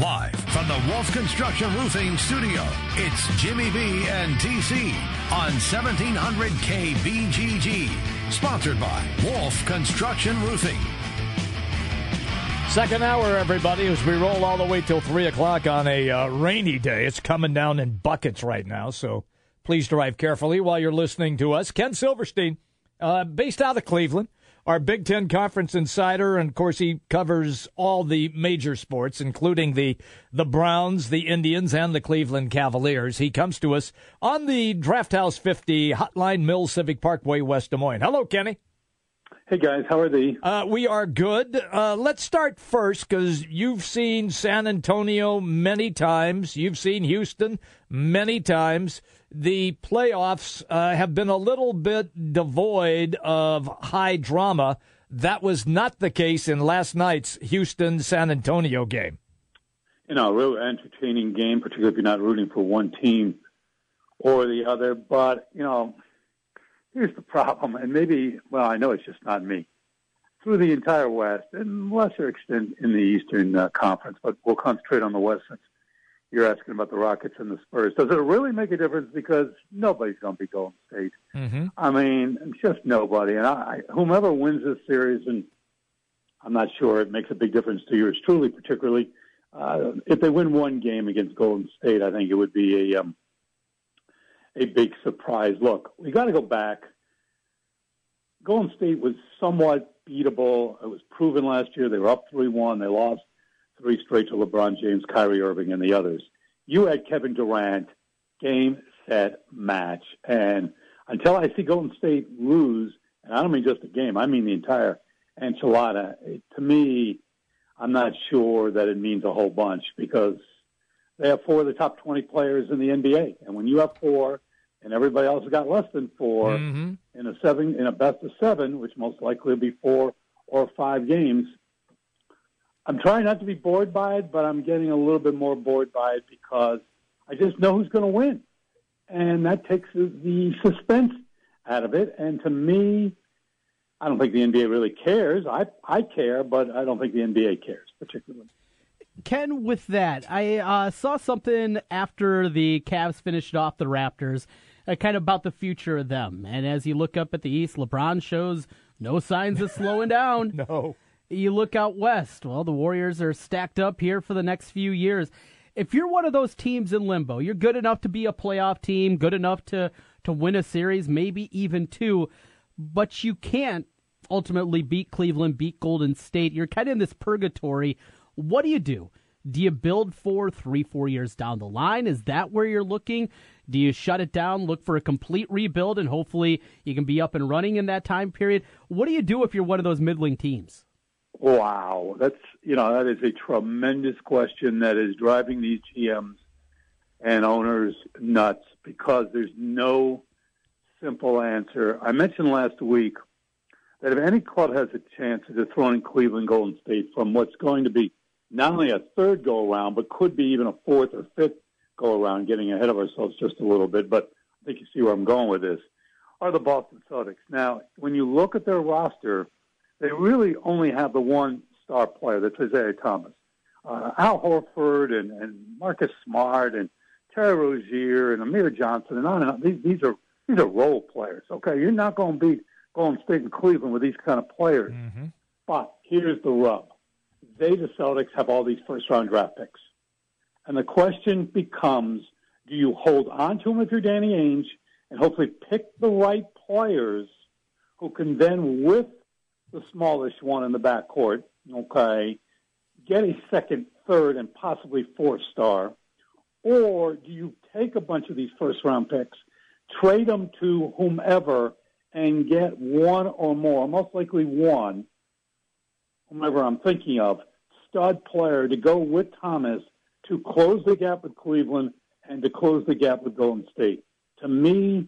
Live from the Wolf Construction Roofing Studio, it's Jimmy B and TC on 1700 KBGG. Sponsored by Wolf Construction Roofing. Second hour, everybody, as we roll all the way till 3 o'clock on a uh, rainy day. It's coming down in buckets right now, so please drive carefully while you're listening to us. Ken Silverstein, uh, based out of Cleveland our Big Ten Conference insider, and of course he covers all the major sports, including the the Browns, the Indians, and the Cleveland Cavaliers. He comes to us on the Draft House 50 Hotline Mill Civic Parkway, West Des Moines. Hello, Kenny. Hey guys, how are they? Uh, we are good. Uh, let's start first because you've seen San Antonio many times. You've seen Houston many times the playoffs uh, have been a little bit devoid of high drama. That was not the case in last night's Houston San Antonio game. You know, a real entertaining game, particularly if you're not rooting for one team or the other. But, you know, here's the problem. And maybe, well, I know it's just not me. Through the entire West, and lesser extent in the Eastern uh, Conference, but we'll concentrate on the West since you're asking about the Rockets and the Spurs. Does it really make a difference? Because nobody's going to be Golden State. Mm-hmm. I mean, just nobody. And I, whomever wins this series, and I'm not sure it makes a big difference to yours truly, particularly uh, if they win one game against Golden State. I think it would be a um, a big surprise. Look, we got to go back. Golden State was somewhat beatable. It was proven last year. They were up three one. They lost three straight to LeBron James, Kyrie Irving, and the others. You had Kevin Durant, game, set, match. And until I see Golden State lose, and I don't mean just a game, I mean the entire enchilada, it, to me, I'm not sure that it means a whole bunch because they have four of the top 20 players in the NBA. And when you have four and everybody else has got less than 4 mm-hmm. in a seven, in a best of seven, which most likely will be four or five games, I'm trying not to be bored by it, but I'm getting a little bit more bored by it because I just know who's going to win. And that takes the suspense out of it. And to me, I don't think the NBA really cares. I, I care, but I don't think the NBA cares particularly. Ken, with that, I uh, saw something after the Cavs finished off the Raptors, uh, kind of about the future of them. And as you look up at the East, LeBron shows no signs of slowing down. no. You look out west. Well, the Warriors are stacked up here for the next few years. If you're one of those teams in limbo, you're good enough to be a playoff team, good enough to to win a series, maybe even two, but you can't ultimately beat Cleveland, beat Golden State. You're kind of in this purgatory. What do you do? Do you build for three, four years down the line? Is that where you're looking? Do you shut it down, look for a complete rebuild, and hopefully you can be up and running in that time period? What do you do if you're one of those middling teams? Wow, that's you know that is a tremendous question that is driving these GMs and owners nuts because there's no simple answer. I mentioned last week that if any club has a chance of dethroning Cleveland Golden State from what's going to be not only a third go around, but could be even a fourth or fifth go around, getting ahead of ourselves just a little bit, but I think you see where I'm going with this, are the Boston Celtics. Now, when you look at their roster, they really only have the one star player, that's Isaiah Thomas. Uh, Al Horford and, and Marcus Smart and Terry Rozier and Amir Johnson and on and on. These, these are these are role players. Okay, you're not going to beat Golden State and Cleveland with these kind of players. Mm-hmm. But here's the rub: they, the Celtics, have all these first round draft picks, and the question becomes: Do you hold on to them if you're Danny Ainge and hopefully pick the right players who can then, with the smallest one in the backcourt, okay, get a second, third, and possibly fourth star? Or do you take a bunch of these first round picks, trade them to whomever, and get one or more, most likely one, whomever I'm thinking of, stud player to go with Thomas to close the gap with Cleveland and to close the gap with Golden State? To me,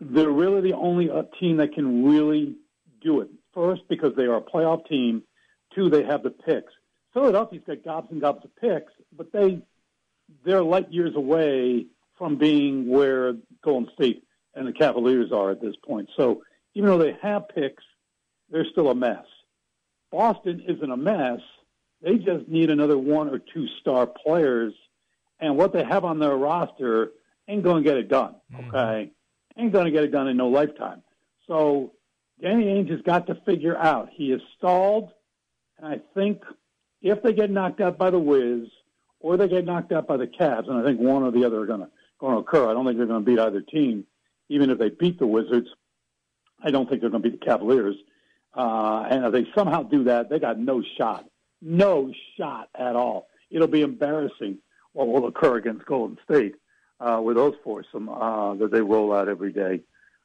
they're really the only uh, team that can really do it. First, because they are a playoff team. Two, they have the picks. Philadelphia's got gobs and gobs of picks, but they they're light years away from being where Golden State and the Cavaliers are at this point. So even though they have picks, they're still a mess. Boston isn't a mess, They just need another one or two star players, and what they have on their roster ain't going to get it done. Mm-hmm. Okay, ain't going to get it done in no lifetime. So Danny Ainge has got to figure out. He is stalled, and I think if they get knocked out by the Wiz or they get knocked out by the Cavs, and I think one or the other are going to going to occur. I don't think they're going to beat either team, even if they beat the Wizards. I don't think they're going to beat the Cavaliers. Uh, and if they somehow do that, they got no shot, no shot at all. It'll be embarrassing what will occur against Golden State uh, with those foursome uh, that they roll out every day,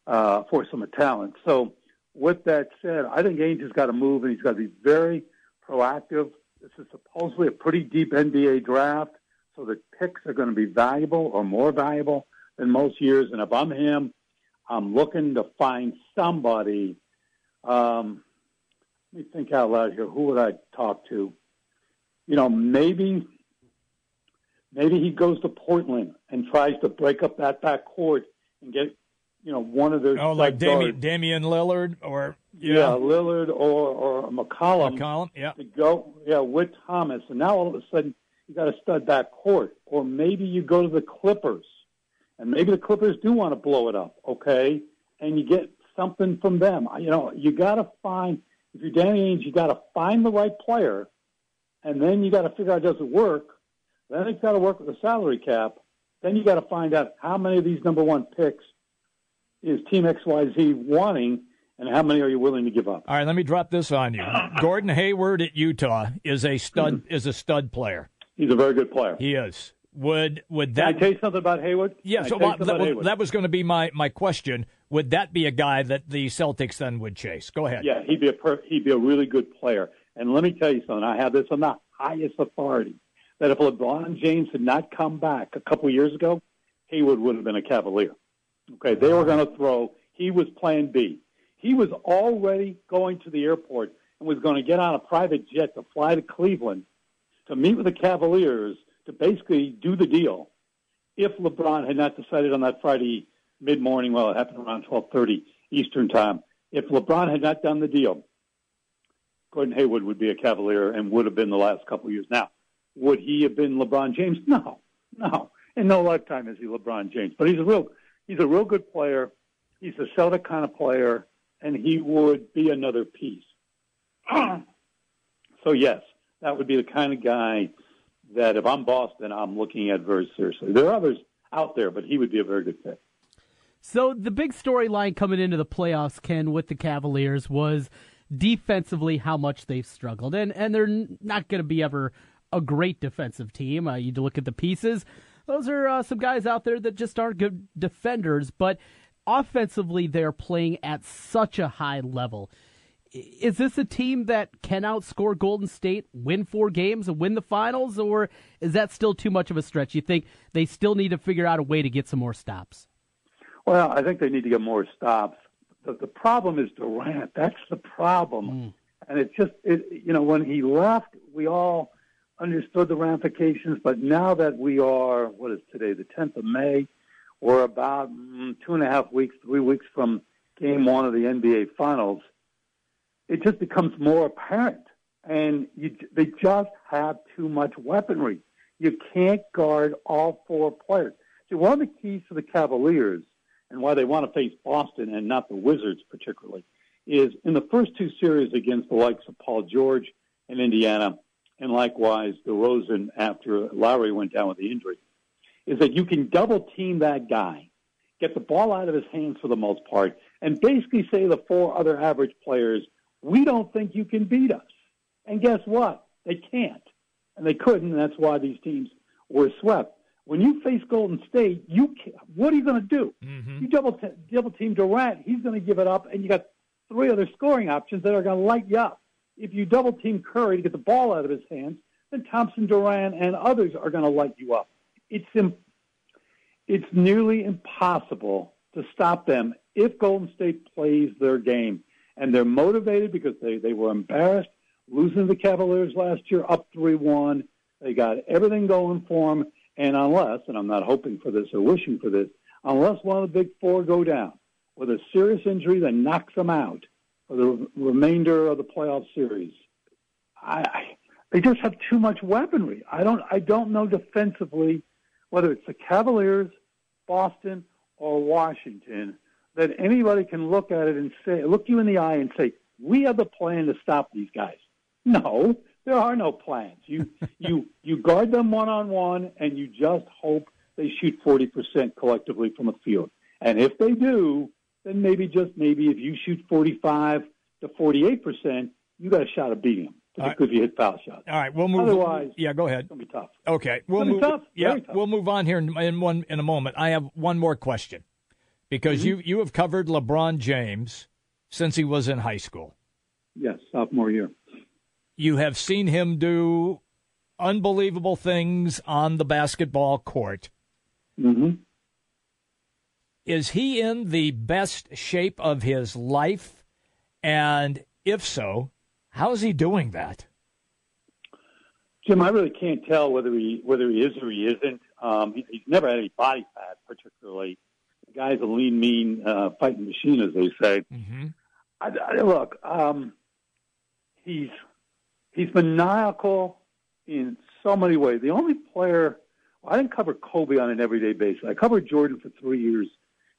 uh, foursome of talent. So, with that said, I think Ainge has got to move, and he's got to be very proactive. This is supposedly a pretty deep NBA draft, so the picks are going to be valuable or more valuable than most years. And if I'm him, I'm looking to find somebody. Um, let me think out loud here. Who would I talk to? You know, maybe maybe he goes to Portland and tries to break up that back court and get you know one of their oh like Damian. Damian Lillard or yeah, yeah, Lillard or or McCollum McCollum. Yeah, to go yeah with Thomas, and now all of a sudden you got a stud back court, or maybe you go to the Clippers, and maybe the Clippers do want to blow it up, okay, and you get something from them. You know, you got to find if you're Danny Ainge, you got to find the right player, and then you got to figure out does it work. Then it's got to work with the salary cap. Then you got to find out how many of these number one picks is Team XYZ wanting, and how many are you willing to give up? All right, let me drop this on you. Gordon Hayward at Utah is a stud hmm. is a stud player. He's a very good player. He is. Would would Can I that tell you something about Hayward? Yeah, so well, that, Hayward? that was going to be my, my question. Would that be a guy that the Celtics then would chase? Go ahead. Yeah, he'd be a per- he'd be a really good player. And let me tell you something. I have this on the highest authority that if LeBron James had not come back a couple of years ago, Hayward would have been a Cavalier. Okay, they were going to throw. He was Plan B. He was already going to the airport and was going to get on a private jet to fly to Cleveland to meet with the Cavaliers to basically do the deal. If LeBron had not decided on that Friday mid morning, well, it happened around twelve thirty Eastern time. If LeBron had not done the deal, Gordon Hayward would be a Cavalier and would have been the last couple of years. Now, would he have been LeBron James? No, no. In no lifetime is he LeBron James. But he's a real he's a real good player. He's a Celtic kind of player, and he would be another piece. so yes, that would be the kind of guy that if I'm Boston, I'm looking at very seriously. There are others out there, but he would be a very good fit. So the big storyline coming into the playoffs, Ken, with the Cavaliers was defensively how much they've struggled, and and they're not going to be ever a great defensive team. Uh, you look at the pieces; those are uh, some guys out there that just aren't good defenders, but offensively they're playing at such a high level. Is this a team that can outscore Golden State, win four games, and win the finals, or is that still too much of a stretch? You think they still need to figure out a way to get some more stops? Well, I think they need to get more stops. The, the problem is Durant. That's the problem. And it's just, it, you know, when he left, we all understood the ramifications. But now that we are, what is today, the 10th of May, we're about mm, two and a half weeks, three weeks from game one of the NBA Finals, it just becomes more apparent. And you, they just have too much weaponry. You can't guard all four players. See, one of the keys to the Cavaliers and why they want to face Boston and not the Wizards particularly is in the first two series against the likes of Paul George and Indiana, and likewise DeRozan after Lowry went down with the injury, is that you can double team that guy, get the ball out of his hands for the most part, and basically say to the four other average players, we don't think you can beat us. And guess what? They can't. And they couldn't, and that's why these teams were swept. When you face Golden State, you what are you going to do? Mm-hmm. You double t- double team Durant, he's going to give it up, and you got three other scoring options that are going to light you up. If you double team Curry to get the ball out of his hands, then Thompson, Durant, and others are going to light you up. It's Im- it's nearly impossible to stop them if Golden State plays their game. And they're motivated because they, they were embarrassed losing the Cavaliers last year up 3 1. They got everything going for them. And unless, and I'm not hoping for this or wishing for this, unless one of the big four go down with a serious injury that knocks them out the remainder of the playoff series, I, I they just have too much weaponry. I don't I don't know defensively whether it's the Cavaliers, Boston, or Washington that anybody can look at it and say look you in the eye and say we have a plan to stop these guys. No, there are no plans. You you you guard them one on one and you just hope they shoot 40% collectively from the field. And if they do, then maybe just maybe if you shoot 45 to 48%, you got a shot of beating them. Particularly right. if you hit foul shots. All right, we'll move. Otherwise, yeah, go ahead. It's gonna be tough. Okay, we'll move. Tough. Yeah, tough. we'll move on here in, in, one in a moment. I have one more question because mm-hmm. you you have covered LeBron James since he was in high school. Yes, sophomore year. You have seen him do unbelievable things on the basketball court. Mm-hmm. Is he in the best shape of his life? And if so, how is he doing that? Jim, I really can't tell whether he whether he is or he isn't. Um, he, he's never had any body fat, particularly. The guy's a lean, mean uh, fighting machine, as they say. Mm-hmm. I, I, look, um, he's he's maniacal in so many ways. The only player well, I didn't cover Kobe on an everyday basis. I covered Jordan for three years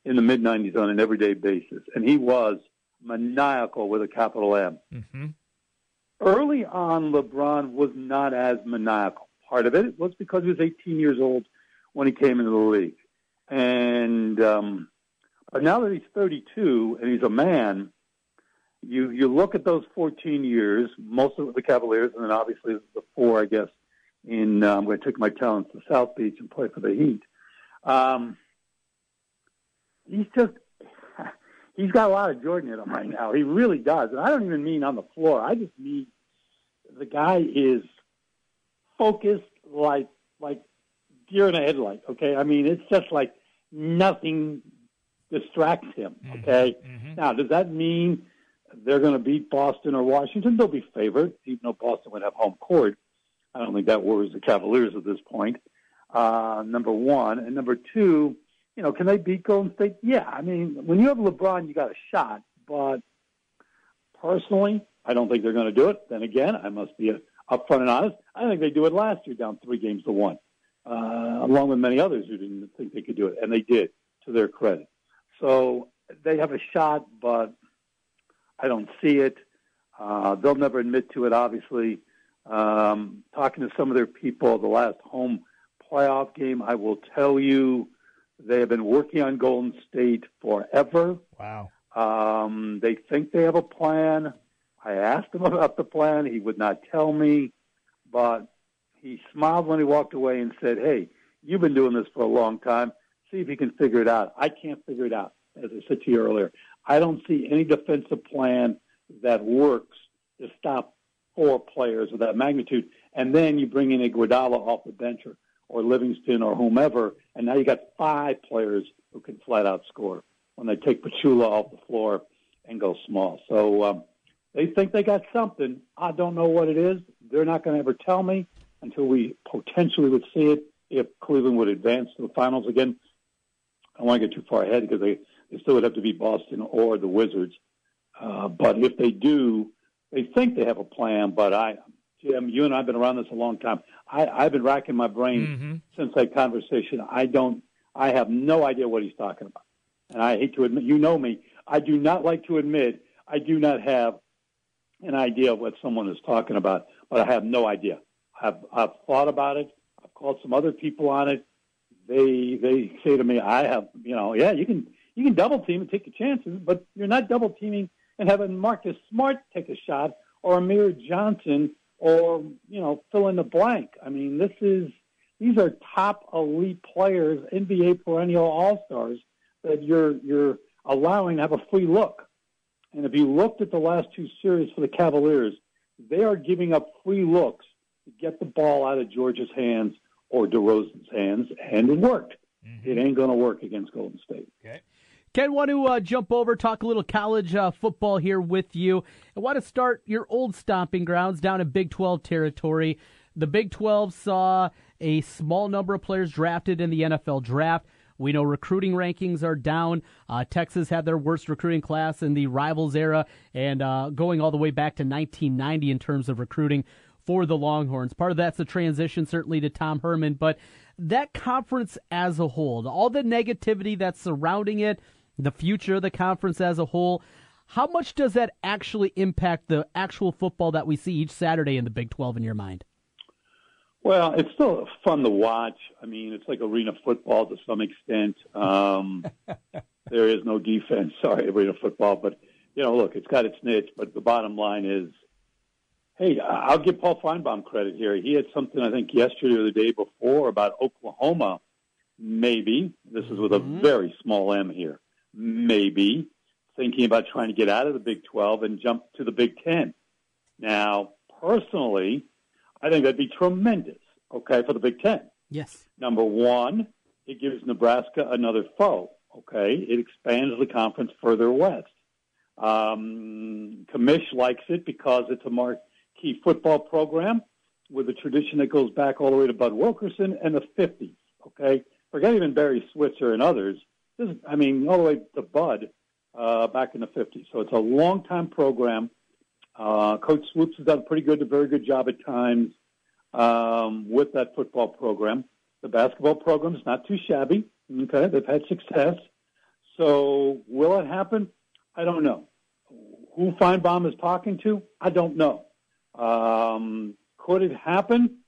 in the mid '90s on an everyday basis, and he was maniacal with a capital M. Mm-hmm. Early on, LeBron was not as maniacal. Part of it was because he was 18 years old when he came into the league, and um, but now that he's 32 and he's a man, you you look at those 14 years, most of the Cavaliers, and then obviously the four, I guess, in uh, I'm going to take my talents to South Beach and play for the Heat. Um, he's just he's got a lot of Jordan in him right now. He really does, and I don't even mean on the floor. I just mean the guy is focused like like deer in a headlight. Okay, I mean it's just like nothing distracts him. Mm-hmm. Okay, mm-hmm. now does that mean they're going to beat Boston or Washington? They'll be favored, even though Boston would have home court. I don't think that worries the Cavaliers at this point. Uh, number one, and number two, you know, can they beat Golden State? Yeah, I mean, when you have LeBron, you got a shot. But personally, I don't think they're going to do it. Then again, I must be upfront and honest. I think they do it last year, down three games to one, uh, along with many others who didn't think they could do it, and they did, to their credit. So they have a shot, but I don't see it. Uh, they'll never admit to it, obviously. Um, talking to some of their people, the last home playoff game, I will tell you they have been working on Golden State forever. Wow. Um, they think they have a plan. I asked him about the plan. He would not tell me, but he smiled when he walked away and said, Hey, you've been doing this for a long time. See if you can figure it out. I can't figure it out. As I said to you earlier, I don't see any defensive plan that works to stop four players of that magnitude, and then you bring in a Iguodala off the bench or, or Livingston or whomever, and now you got five players who can flat out score when they take Pachulia off the floor and go small. So um, they think they got something. I don't know what it is. They're not going to ever tell me until we potentially would see it if Cleveland would advance to the finals again. I don't want to get too far ahead because they, they still would have to beat Boston or the Wizards. Uh, but if they do, they think they have a plan, but I, Jim, you and I have been around this a long time. I, I've been racking my brain mm-hmm. since that conversation. I don't, I have no idea what he's talking about. And I hate to admit, you know me, I do not like to admit I do not have an idea of what someone is talking about, but I have no idea. I've, I've thought about it. I've called some other people on it. They, they say to me, I have, you know, yeah, you can, you can double team and take your chances, but you're not double teaming and having Marcus Smart take a shot or Amir Johnson or, you know, fill in the blank. I mean, this is, these are top elite players, NBA perennial all stars that you're, you're allowing to have a free look. And if you looked at the last two series for the Cavaliers, they are giving up free looks to get the ball out of George's hands or DeRozan's hands, and it worked. Mm-hmm. It ain't going to work against Golden State. Okay. Ken, want to uh, jump over, talk a little college uh, football here with you. I want to start your old stomping grounds down in Big 12 territory. The Big 12 saw a small number of players drafted in the NFL draft. We know recruiting rankings are down. Uh, Texas had their worst recruiting class in the rivals era and uh, going all the way back to 1990 in terms of recruiting. for the Longhorns. Part of that's a transition, certainly, to Tom Herman, but that conference as a whole, all the negativity that's surrounding it, the future of the conference as a whole, how much does that actually impact the actual football that we see each Saturday in the Big 12 in your mind? Well, it's still fun to watch. I mean, it's like arena football to some extent. Um, there is no defense. Sorry, arena football, but you know, look, it's got its niche. But the bottom line is, hey, I'll give Paul Finebaum credit here. He had something I think yesterday or the day before about Oklahoma. Maybe this is with a mm-hmm. very small M here. Maybe thinking about trying to get out of the Big 12 and jump to the Big 10. Now, personally, I think that'd be tremendous, okay, for the Big 10. Yes. Number one, it gives Nebraska another foe, okay? It expands the conference further west. Um, Kamish likes it because it's a marquee football program with a tradition that goes back all the way to Bud Wilkinson and the 50s, okay? Forget even Barry Switzer and others. This is, I mean, all the way to Bud uh, back in the 50s. So it's a long time program. Uh, Coach Stoops has done a pretty good a very good job at times um, with that football program. The basketball program is not too shabby. Okay, they've had success. So will it happen? I don't know. Who Finebaum is talking to? I don't know. Um, could it happen?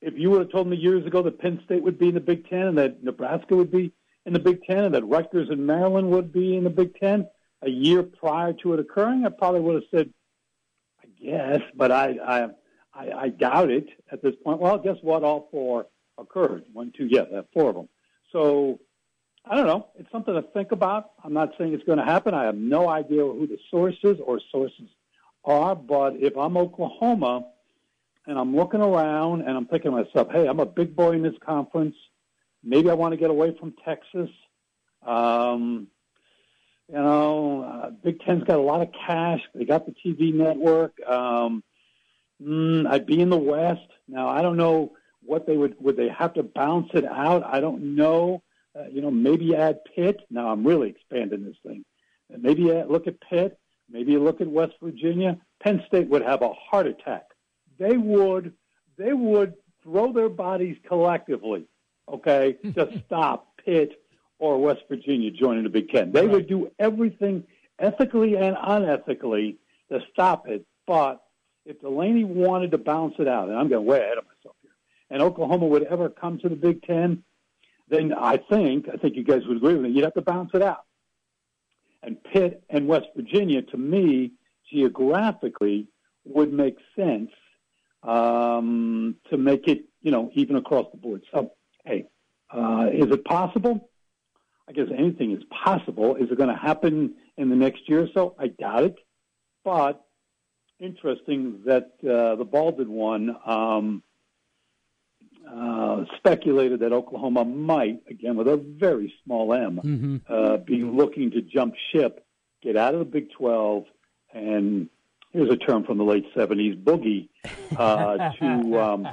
If you would have told me years ago that Penn State would be in the Big Ten and that Nebraska would be in the Big Ten and that Rutgers and Maryland would be in the Big Ten a year prior to it occurring, I probably would have said, I guess, but I, I, I, I doubt it at this point. Well, guess what? All four occurred. One, two, yeah, four of them. So I don't know. It's something to think about. I'm not saying it's going to happen. I have no idea who the sources or sources are, but if I'm Oklahoma and I'm looking around and I'm thinking to myself, hey, I'm a big boy in this conference. Maybe I want to get away from Texas. Um, you know, uh, Big Ten's got a lot of cash. They got the TV network. Um, mm, I'd be in the West. Now, I don't know what they would, would they have to bounce it out? I don't know. Uh, you know, maybe add Pitt. Now I'm really expanding this thing. Maybe add, look at Pitt. Maybe look at West Virginia. Penn State would have a heart attack. They would, they would throw their bodies collectively, okay, to stop Pitt or West Virginia joining the Big Ten. They right. would do everything ethically and unethically to stop it. But if Delany wanted to bounce it out, and I'm going way ahead of myself here, and Oklahoma would ever come to the Big Ten, then I think, I think you guys would agree with me, you'd have to bounce it out. And Pitt and West Virginia, to me, geographically, would make sense um, to make it, you know, even across the board. So, hey, uh, is it possible? I guess anything is possible. Is it going to happen in the next year or so? I doubt it. But interesting that uh, the Baldwin one um, uh, speculated that Oklahoma might, again with a very small M, mm-hmm. uh, be looking to jump ship, get out of the Big 12, and here's a term from the late 70s, boogie, uh, to um,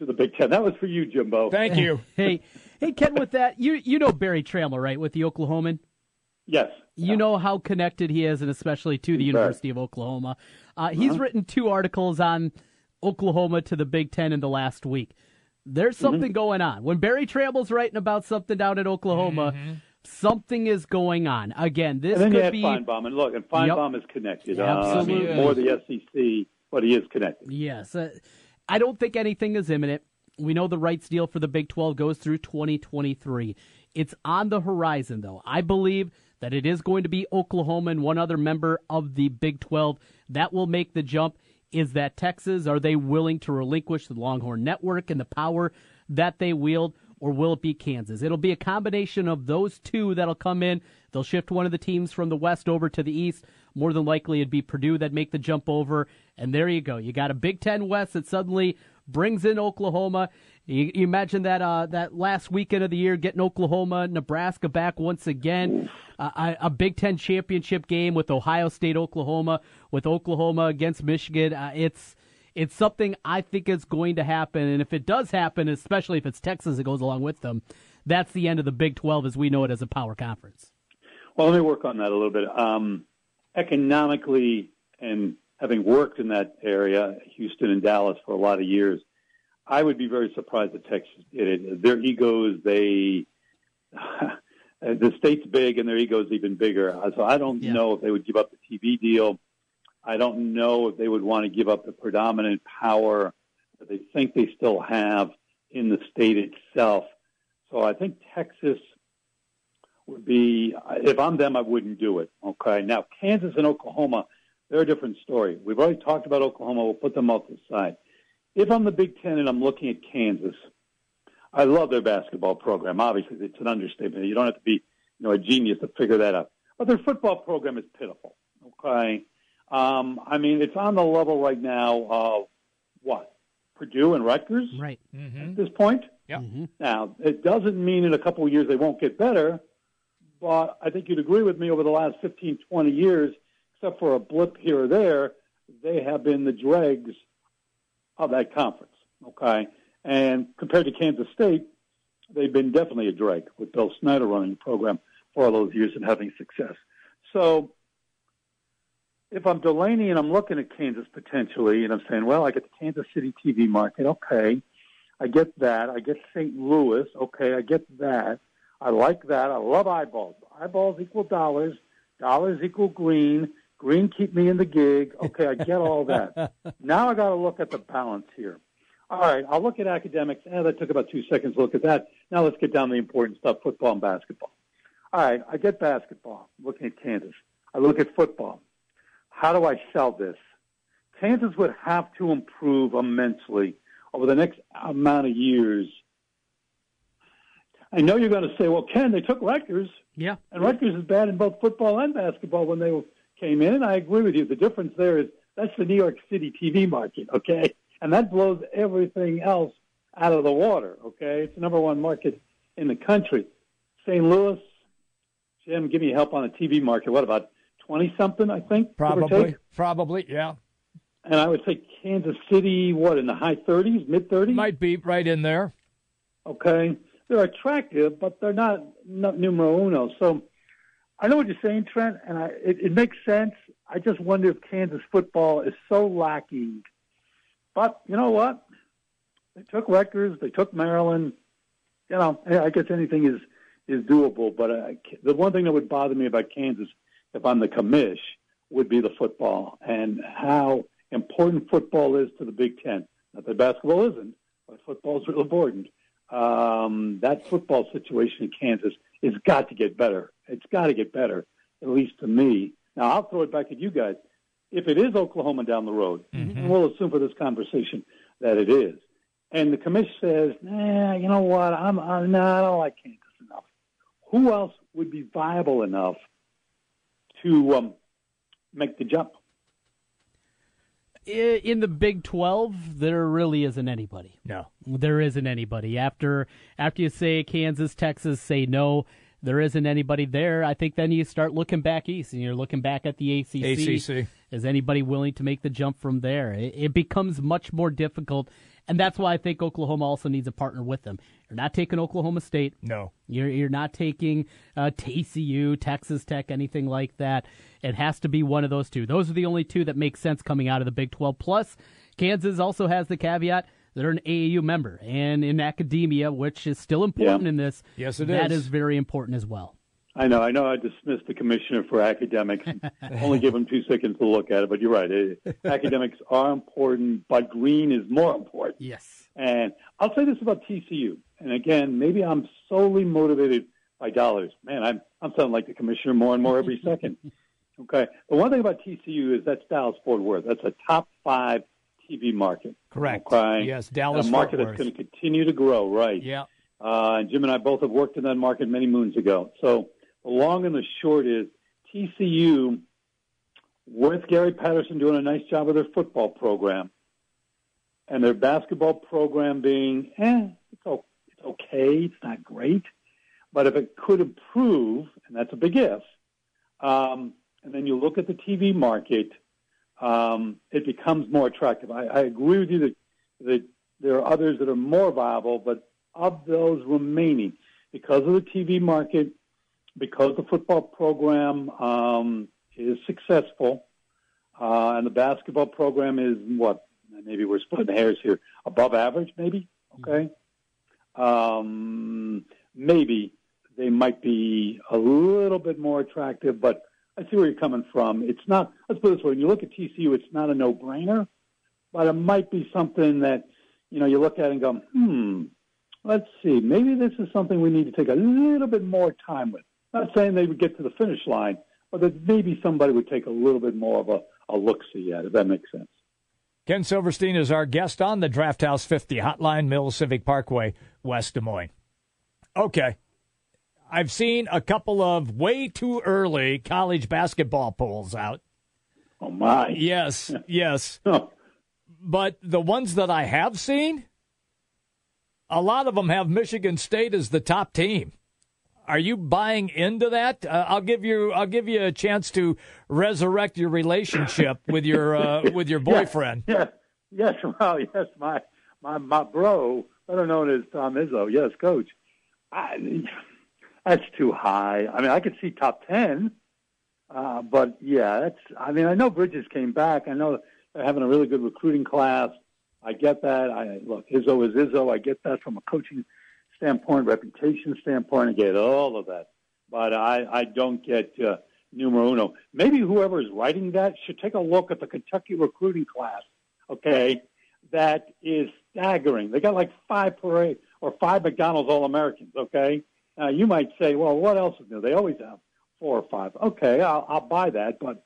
to the Big Ten. That was for you, Jimbo. Thank you. hey, hey, Ken. With that, you you know Barry Tramel, right? With the Oklahoman. Yes. You yeah. know how connected he is, and especially to the University of Oklahoma. Uh, he's uh-huh. written two articles on Oklahoma to the Big Ten in the last week. There's mm-hmm. something mm-hmm. going on. When Barry Tramel's writing about something down at Oklahoma, mm-hmm. something is going on. Again, this and then could you have be Finebaum, and look, and Finebaum yep. is connected. Absolutely, uh, more the SEC, but he is connected. Yes, uh, I don't think anything is imminent. We know the rights deal for the Big 12 goes through 2023. It's on the horizon, though. I believe that it is going to be Oklahoma and one other member of the Big 12 that will make the jump. Is that Texas? Are they willing to relinquish the Longhorn Network and the power that they wield? Or will it be Kansas? It'll be a combination of those two that'll come in. They'll shift one of the teams from the West over to the East. More than likely, it'd be Purdue that make the jump over. And there you go. You got a Big Ten West that suddenly brings in Oklahoma. You, you imagine that uh, that last weekend of the year, getting Oklahoma, Nebraska back once again, uh, a Big Ten championship game with Ohio State, Oklahoma, with Oklahoma against Michigan. Uh, it's it's something I think is going to happen, and if it does happen, especially if it's Texas that goes along with them, that's the end of the Big Twelve as we know it as a power conference. Well, let me work on that a little bit. Um, economically and having worked in that area, Houston and Dallas, for a lot of years, I would be very surprised if Texas did it. Their egos, they. the state's big and their ego's even bigger. So I don't yeah. know if they would give up the TV deal. I don't know if they would want to give up the predominant power that they think they still have in the state itself. So I think Texas would be, if I'm them, I wouldn't do it. Okay. Now, Kansas and Oklahoma, they're a different story. We've already talked about Oklahoma. We'll put them off to the side. If I'm the Big Ten and I'm looking at Kansas, I love their basketball program. Obviously, it's an understatement. You don't have to be, you know, a genius to figure that out. But their football program is pitiful. Okay. Um, I mean, it's on the level right now of what? Purdue and Rutgers? Right. Mm-hmm. At this point? Yeah. Mm-hmm. Now, it doesn't mean in a couple of years they won't get better, but I think you'd agree with me over the last 15, 20 years, except for a blip here or there, they have been the dregs of that conference. Okay. And compared to Kansas State, they've been definitely a drag with Bill Snyder running the program for all those years and having success. So if I'm Delany and I'm looking at Kansas potentially, and I'm saying, well, I get the Kansas City TV market, okay, I get that. I get St. Louis, okay, I get that. I like that. I love eyeballs. Eyeballs equal dollars. Dollars equal green. Green keep me in the gig. Okay, I get all that. now I got to look at the balance here. All right, I'll look at academics. Eh, that took about two seconds to look at that. Now let's get down to the important stuff: football and basketball. All right, I get basketball. I'm Looking at Kansas, I look at football. How do I sell this? Kansas would have to improve immensely over the next amount of years. I know you're going to say, well, Ken, they took Rutgers. Yeah. And Rutgers is bad in both football and basketball when they came in. And I agree with you. The difference there is that's the New York City TV market, okay? And that blows everything else out of the water, okay? It's the number one market in the country. St. Louis, Jim, give me help on the TV market. What about twenty something, I think. Probably, probably, yeah. And I would say Kansas City, what in the high thirties, mid thirties? Might be right in there. Okay, they're attractive, but they're not, not numero uno. So I know what you're saying, Trent, and I, it, it makes sense. I just wonder if Kansas football is so lacking. But you know what? They took Rutgers, they took Maryland. You know, I guess anything is is doable. But uh, I, the one thing that would bother me about Kansas if I'm the commish, would be the football and how important football is to the Big Ten. Not that basketball isn't, but football is real important. Um, that football situation in Kansas has got to get better. It's got to get better, at least to me. Now, I'll throw it back at you guys. If it is Oklahoma down the road, mm-hmm. we'll assume for this conversation that it is, and the commission says, nah, you know what, I'm, I'm no, I don't like Kansas enough. Who else would be viable enough to um, make the jump. In the Big Twelve, there really isn't anybody. No, there isn't anybody. After after you say Kansas, Texas, say no. There isn't anybody there. I think then you start looking back east, and you're looking back at the ACC. ACC. Is anybody willing to make the jump from there? It, it becomes much more difficult and that's why I think Oklahoma also needs a partner with them. You're not taking Oklahoma State. No. You're you're not taking uh, TCU, Texas Tech, anything like that. It has to be one of those two. Those are the only two that make sense coming out of the Big 12. Plus, Kansas also has the caveat they're an AAU member, and in academia, which is still important yeah. in this. Yes, it that is. is very important as well. I know. I know. I dismissed the commissioner for academics. Only give him two seconds to look at it, but you're right. academics are important, but green is more important. Yes. And I'll say this about TCU. And again, maybe I'm solely motivated by dollars. Man, I'm I'm sounding like the commissioner more and more every second. Okay. The one thing about TCU is that's Dallas Fort Worth. That's a top five TV market. Correct. Okay. Yes, Dallas. And a market that's going to continue to grow. Right. Yeah. Uh, and Jim and I both have worked in that market many moons ago. So the long and the short is TCU, with Gary Patterson doing a nice job of their football program, and their basketball program being, eh, it's, okay, it's not great, but if it could improve, and that's a big if, um, and then you look at the TV market, um, it becomes more attractive. I, I agree with you that, that there are others that are more viable, but of those remaining, because of the TV market, because the football program um, is successful, uh, and the basketball program is what? Maybe we're splitting hairs here. Above average, maybe. Okay. Um, maybe they might be a little bit more attractive, but I see where you're coming from. It's not. Let's put it this way: when you look at TCU, it's not a no-brainer, but it might be something that you know you look at and go, hmm. Let's see. Maybe this is something we need to take a little bit more time with. Not saying they would get to the finish line, but that maybe somebody would take a little bit more of a, a look see at it. If that makes sense. Ken Silverstein is our guest on the Draft House 50 Hotline Mill Civic Parkway, West Des Moines. Okay. I've seen a couple of way too early college basketball polls out. Oh, my. Yes, yes. But the ones that I have seen, a lot of them have Michigan State as the top team. Are you buying into that? Uh, I'll give you I'll give you a chance to resurrect your relationship with your uh, with your boyfriend. Yes, yes, yes, well, yes, my my my bro, better known as Tom Izzo. Yes, coach. I, that's too high. I mean, I could see top ten, uh, but yeah, that's. I mean, I know Bridges came back. I know they're having a really good recruiting class. I get that. I look, Izzo is Izzo. I get that from a coaching standpoint, reputation standpoint, I get all of that. But I, I don't get uh, numero uno. Maybe whoever is writing that should take a look at the Kentucky recruiting class, okay, that is staggering. They got like five parade or five McDonald's All Americans, okay? Now, you might say, well, what else is new? They always have four or five. Okay, I'll, I'll buy that, but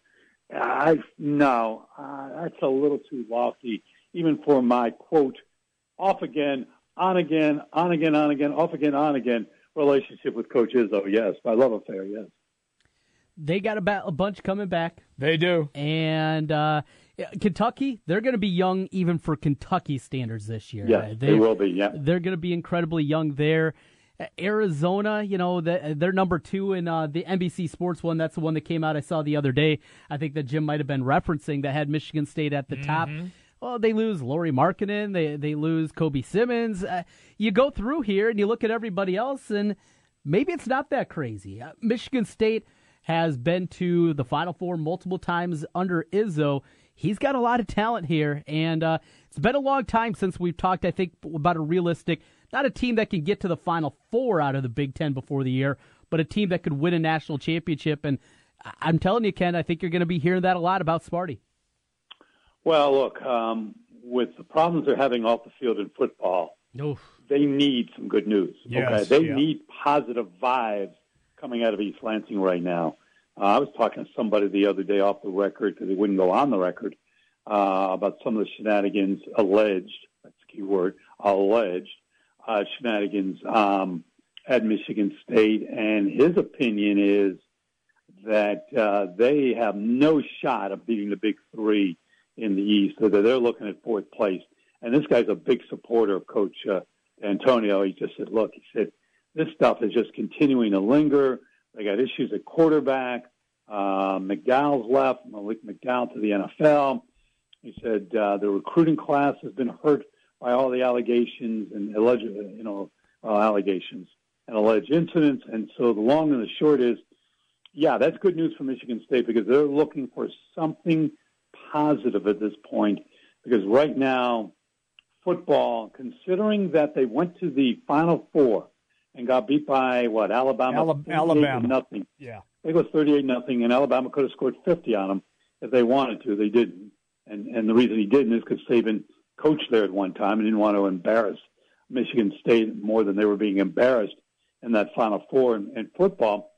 I no, uh, that's a little too lofty, even for my quote off again on again, on again, on again, off again, on again relationship with Coach Izzo. Yes, my love affair. Yes. They got a, ba- a bunch coming back. They do. And uh, Kentucky, they're going to be young even for Kentucky standards this year. Yeah, they, they will be. Yeah, they're going to be incredibly young there. Arizona, you know, they're number two in uh, the NBC Sports one. That's the one that came out I saw the other day. I think that Jim might have been referencing that had Michigan State at the mm-hmm. top well, they lose Lauri Markkanen, they they lose Kobi Simmons. Uh, you go through here and you look at everybody else, and maybe it's not that crazy. Uh, Michigan State has been to the Final Four multiple times under Izzo. He's got a lot of talent here, and uh, it's been a long time since we've talked. I think about a realistic, not a team that can get to the Final Four out of the Big Ten before the year, but a team that could win a national championship. And I'm telling you, Ken, I think you're going to be hearing that a lot about Sparty. Well, look, um, with the problems they're having off the field in football, Oof. they need some good news. Yes, okay, they yeah. need positive vibes coming out of East Lansing right now. Uh, I was talking to somebody the other day off the record because they wouldn't go on the record uh, about some of the shenanigans alleged. That's the key word. Alleged uh, shenanigans um, at Michigan State, and his opinion is that uh, they have no shot of beating the Big Three in the East. So they're looking at fourth place. And this guy's a big supporter of Coach uh, Dantonio. He just said, look, he said, this stuff is just continuing to linger. They got issues at quarterback. Uh, McDowell's left, Malik McDowell to the NFL. He said uh, the recruiting class has been hurt by all the allegations and alleged, you know, uh, allegations and alleged incidents. And so the long and the short is, yeah, that's good news for Michigan State because they're looking for something – positive at this point because right now, football, considering that they went to the Final Four and got beat by what Alabama, Alabama, nothing. Yeah, it was thirty-eight nothing, and Alabama could have scored fifty on them if they wanted to. They didn't, and and the reason he didn't is because Saban coached there at one time and didn't want to embarrass Michigan State more than they were being embarrassed in that Final Four in, in football.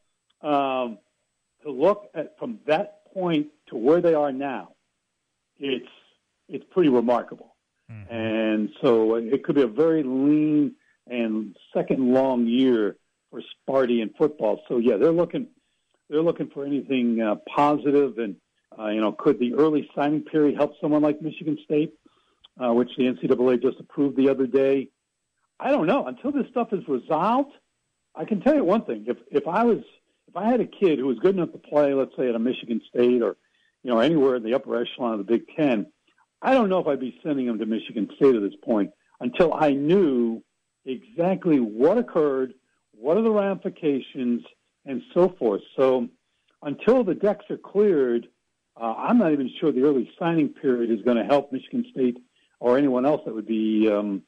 Um, to look at from that point to where they are now, it's it's pretty remarkable. Mm-hmm. And so it could be a very lean and second long year for Sparty in football. So yeah, they're looking they're looking for anything uh, positive and uh, you know could the early signing period help someone like Michigan State, uh, which the NCAA just approved the other day. I don't know until this stuff is resolved. I can tell you one thing: if if I was if I had a kid who was good enough to play, let's say at a Michigan State or you know, anywhere in the upper echelon of the Big Ten, I don't know if I'd be sending him to Michigan State at this point until I knew exactly what occurred, what are the ramifications, and so forth. So until the decks are cleared, Uh, I'm not even sure the early signing period is going to help Michigan State or anyone else that would be um,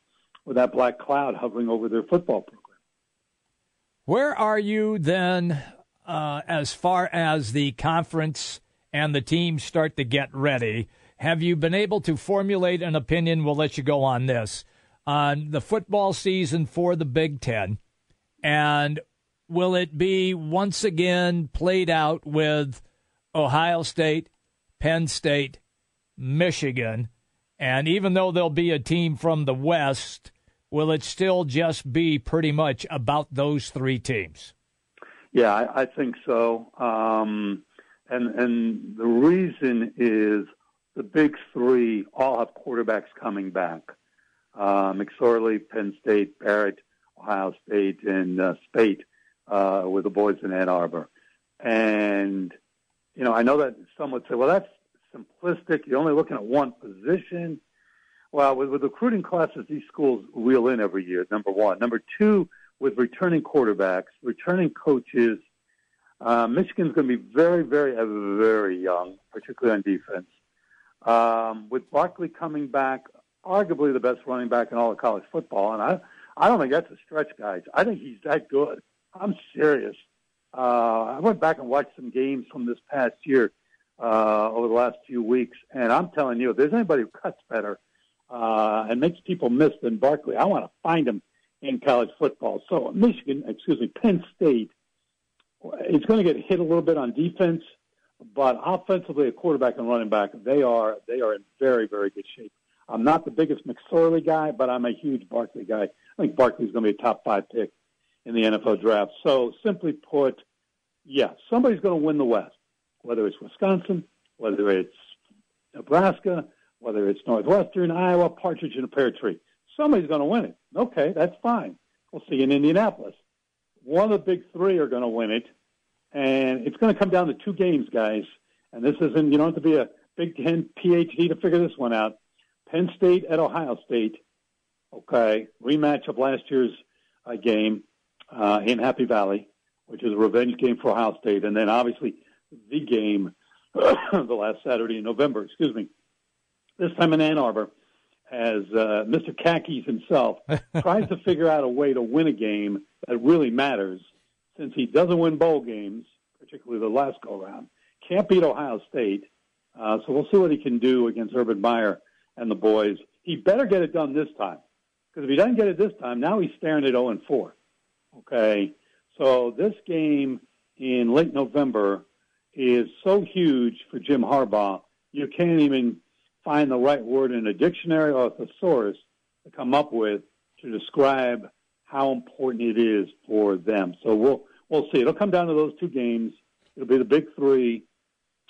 with that black cloud hovering over their football program. Where are you then uh, as far as the conference and the teams start to get ready? Have you been able to formulate an opinion? We'll let you go on this on the football season for the Big Ten, and will it be once again played out with Ohio State, Penn State, Michigan, and even though there'll be a team from the West, will it still just be pretty much about those three teams? Yeah, I, I think so. Um, and and the reason is the big three all have quarterbacks coming back. Uh, McSorley, Penn State, Barrett, Ohio State, and uh, Speight uh, with the boys in Ann Arbor. And, you know, I know that some would say, well, that's simplistic. You're only looking at one position. Well, with, with recruiting classes, these schools reel in every year, number one. Number two, with returning quarterbacks, returning coaches, uh, Michigan's going to be very, very, uh, very young, particularly on defense. Um, with Barkley coming back, arguably the best running back in all of college football, and I, I don't think that's a stretch, guys. I think he's that good. I'm serious. Uh, I went back and watched some games from this past year uh, over the last few weeks, and I'm telling you, if there's anybody who cuts better uh, and makes people miss than Barkley, I want to find him in college football. So Michigan, excuse me, Penn State, is going to get hit a little bit on defense. But offensively, a quarterback and running back, they are they are in very very good shape. I'm not the biggest McSorley guy, but I'm a huge Barkley guy. I think Barkley's going to be a top five pick in the NFL draft. So simply put, yeah, somebody's going to win the West, whether it's Wisconsin, whether it's Nebraska, whether it's Northwestern, Iowa, Partridge in a pear tree. Somebody's going to win it. Okay, that's fine. We'll see in Indianapolis. One of the big three are going to win it, and it's going to come down to two games, guys. And this isn't, you don't have to be a Big Ten PhD to figure this one out. Penn State at Ohio State, okay, rematch of last year's uh, game uh, in Happy Valley, which is a revenge game for Ohio State. And then obviously the game the last Saturday in November, excuse me, this time in Ann Arbor, as uh, Mr. Khakis himself tries to figure out a way to win a game that really matters since he doesn't win bowl games, particularly the last go round, Can't beat Ohio State. Uh, so we'll see what he can do against Urban Meyer and the boys. He better get it done this time. Because if he doesn't get it this time, now he's staring at 0 and 4. Okay? So this game in late November is so huge for Jim Harbaugh, you can't even find the right word in a dictionary or a thesaurus to come up with to describe how important it is for them. So we'll we'll see. It'll come down to those two games. It'll be the big three.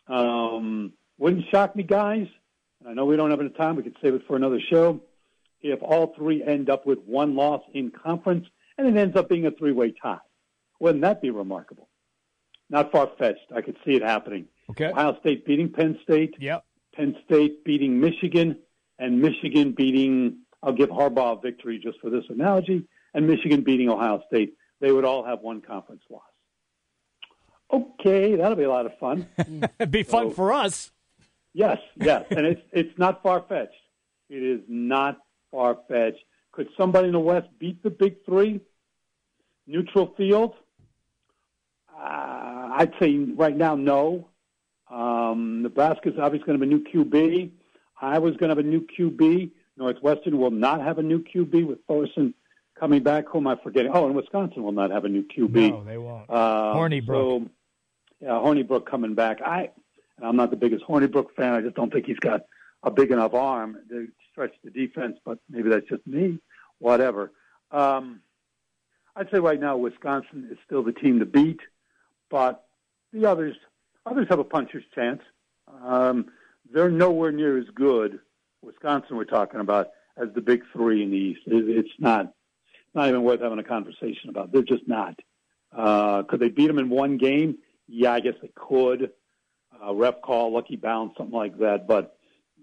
Um, wouldn't shock me, guys. I know we don't have enough time. We could save it for another show. If all three end up with one loss in conference, and it ends up being a three-way tie, wouldn't that be remarkable? Not far-fetched. I could see it happening. Okay. Ohio State beating Penn State. Yep. Penn State beating Michigan, and Michigan beating. I'll give Harbaugh a victory just for this analogy and Michigan beating Ohio State, they would all have one conference loss. Okay, that'll be a lot of fun. It'd be fun for us. Yes, yes, and it's it's not far fetched. It is not far fetched. Could somebody in the West beat the Big Three? Neutral field? Uh, I'd say right now, no. Um, Nebraska's obviously going to have a new QB. Iowa's going to have a new QB. Northwestern will not have a new QB with Thorson coming back. Who am I forgetting? Oh, and Wisconsin will not have a new QB. No, they won't. Uh, Hornibrook. So, yeah, Hornibrook coming back. I, I'm not the biggest Hornibrook fan. I just don't think he's got a big enough arm to stretch the defense. But maybe that's just me. Whatever. Um, I'd say right now Wisconsin is still the team to beat, but the others others have a puncher's chance. Um, they're nowhere near as good. Wisconsin, we're talking about as the big three in the East. It's not not even worth having a conversation about. They're just not. Uh, could they beat them in one game? Yeah, I guess they could. Uh, ref call, lucky bounce, something like that. But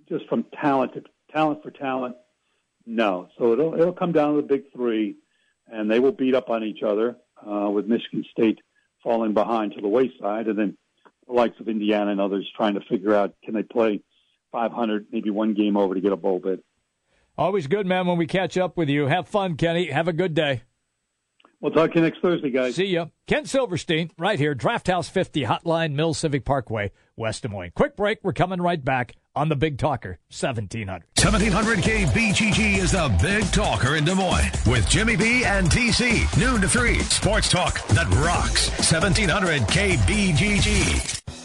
just from talent to talent for talent, no. So it'll it'll come down to the big three, and they will beat up on each other. Uh, with Michigan State falling behind to the wayside, and then the likes of Indiana and others trying to figure out can they play 500, maybe one game over to get a bowl bid. Always good, man, when we catch up with you. Have fun, Kenny. Have a good day. We'll talk to you next Thursday, guys. See ya. Ken Silverstein, right here, Draft House 50, Hotline Mill Civic Parkway, West Des Moines. Quick break. We're coming right back on the Big Talker, 1700. 1700 KBGG is the Big Talker in Des Moines with Jimmy B and TC. Noon to 3. Sports talk that rocks. 1700 KBGG.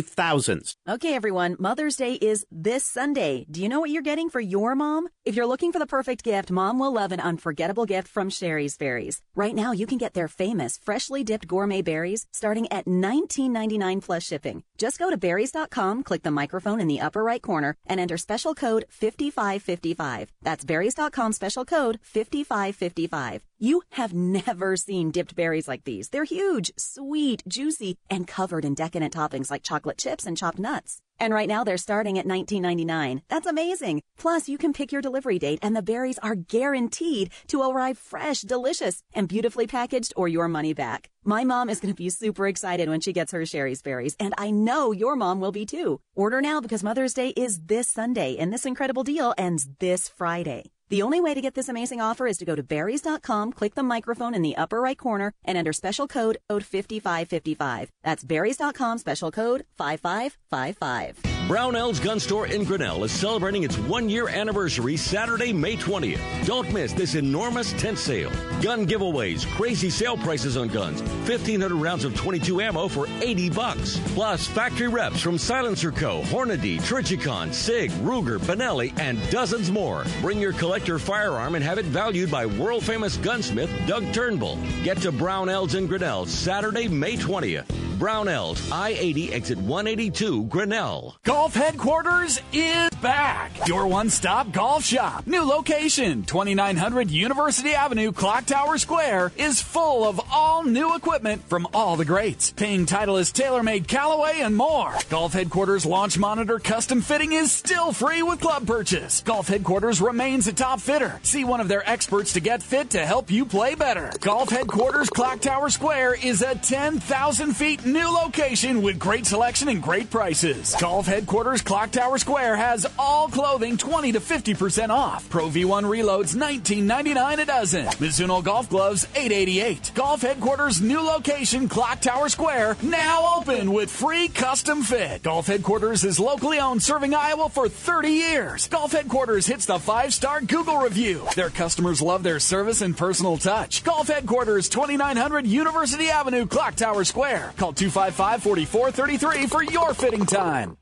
thousands. Okay, everyone, Mother's Day is this Sunday. Do you know what you're getting for your mom? If you're looking for the perfect gift, mom will love an unforgettable gift from Sherry's Berries. Right now, you can get their famous freshly dipped gourmet berries starting at $19.99 plus shipping. Just go to berries.com, click the microphone in the upper right corner, and enter special code 5555. That's berries.com special code 5555. You have never seen dipped berries like these. They're huge, sweet, juicy, and covered in decadent toppings like chocolate chips and chopped nuts. And right now they're starting at $19.99. That's amazing. Plus, you can pick your delivery date and the berries are guaranteed to arrive fresh, delicious, and beautifully packaged or your money back. My mom is going to be super excited when she gets her Sherry's berries, and I know your mom will be too. Order now because Mother's Day is this Sunday and this incredible deal ends this Friday. The only way to get this amazing offer is to go to berries.com, click the microphone in the upper right corner, and enter special code code 5555. That's berries.com special code 5555. Brownell's Gun Store in Grinnell is celebrating its one year anniversary Saturday, May 20th. Don't miss this enormous tent sale. Gun giveaways, crazy sale prices on guns, 1,500 rounds of 22 ammo for 80 bucks. Plus, factory reps from Silencer Co., Hornady, Trijicon, SIG, Ruger, Benelli, and dozens more. Bring your collector firearm and have it valued by world famous gunsmith Doug Turnbull. Get to Brownell's in Grinnell Saturday, May 20th. Brownell's I 80 exit 182 Grinnell. Golf headquarters is back. Your one stop golf shop. New location 2900 University Avenue, Clock Tower Square is full of all new equipment from all the greats. Ping Titleist, TaylorMade Callaway and more. Golf headquarters launch monitor custom fitting is still free with club purchase. Golf headquarters remains a top fitter. See one of their experts to get fit to help you play better. Golf headquarters Clock Tower Square is a 10,000 feet new location with great selection and great prices. Golf headquarters Clock Tower Square has all clothing 20 to 50% off. Pro V1 reloads 19.99 a dozen. Mizuno golf gloves 888. Golf headquarters new location Clock Tower Square now open with free custom fit. Golf headquarters is locally owned serving Iowa for 30 years. Golf headquarters hits the 5-star Google review. Their customers love their service and personal touch. Golf headquarters 2900 University Avenue Clock Tower Square. Call 255-4433 for your fitting time.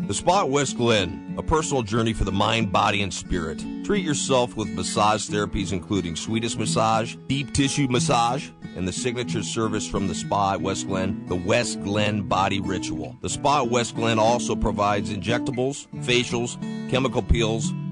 The Spa West Glen, a personal journey for the mind, body, and spirit. Treat yourself with massage therapies including Swedish massage, deep tissue massage, and the signature service from the Spa at West Glen, the West Glen Body Ritual. The Spa at West Glen also provides injectables, facials, chemical peels,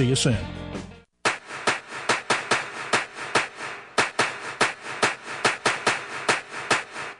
See you soon.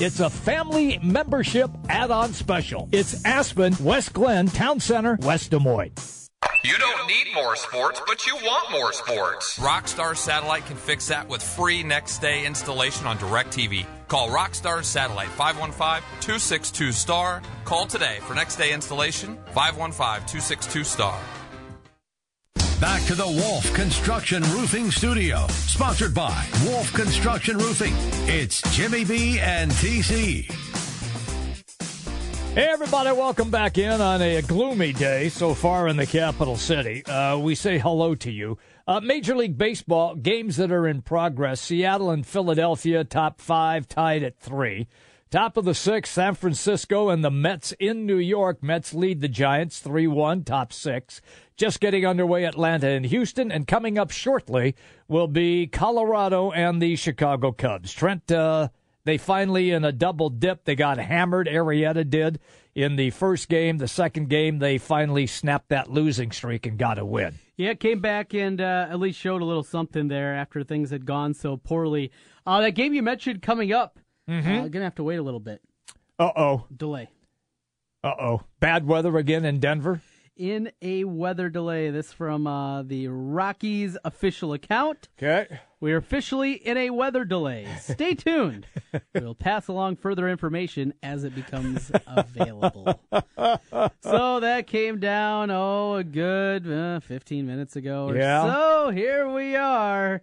it's a family membership add-on special. It's Aspen, West Glen, Town Center, West Des Moines. You don't need more sports, but you want more sports. Rockstar Satellite can fix that with free next day installation on DirecTV. Call Rockstar Satellite 515-262-STAR. Call today for next day installation 515-262-STAR. Back to the Wolf Construction Roofing Studio, sponsored by Wolf Construction Roofing. It's Jimmy B and TC. Hey, everybody, welcome back in on a gloomy day so far in the capital city. Uh, we say hello to you. Uh, Major League Baseball games that are in progress Seattle and Philadelphia, top five, tied at three. Top of the six, San Francisco and the Mets in New York. Mets lead the Giants 3 1, top six. Just getting underway, Atlanta and Houston, and coming up shortly will be Colorado and the Chicago Cubs. Trent, uh, they finally, in a double dip, they got hammered. Arrieta did in the first game. The second game, they finally snapped that losing streak and got a win. Yeah, came back and uh, at least showed a little something there after things had gone so poorly. Uh, that game you mentioned coming up, mm-hmm. uh, gonna have to wait a little bit. Uh oh. Delay. Uh oh. Bad weather again in Denver in a weather delay. This from uh, the Rockies official account. Okay. We are officially in a weather delay. Stay tuned. we'll pass along further information as it becomes available. so that came down, oh, a good uh, 15 minutes ago or yeah. so. Here we are.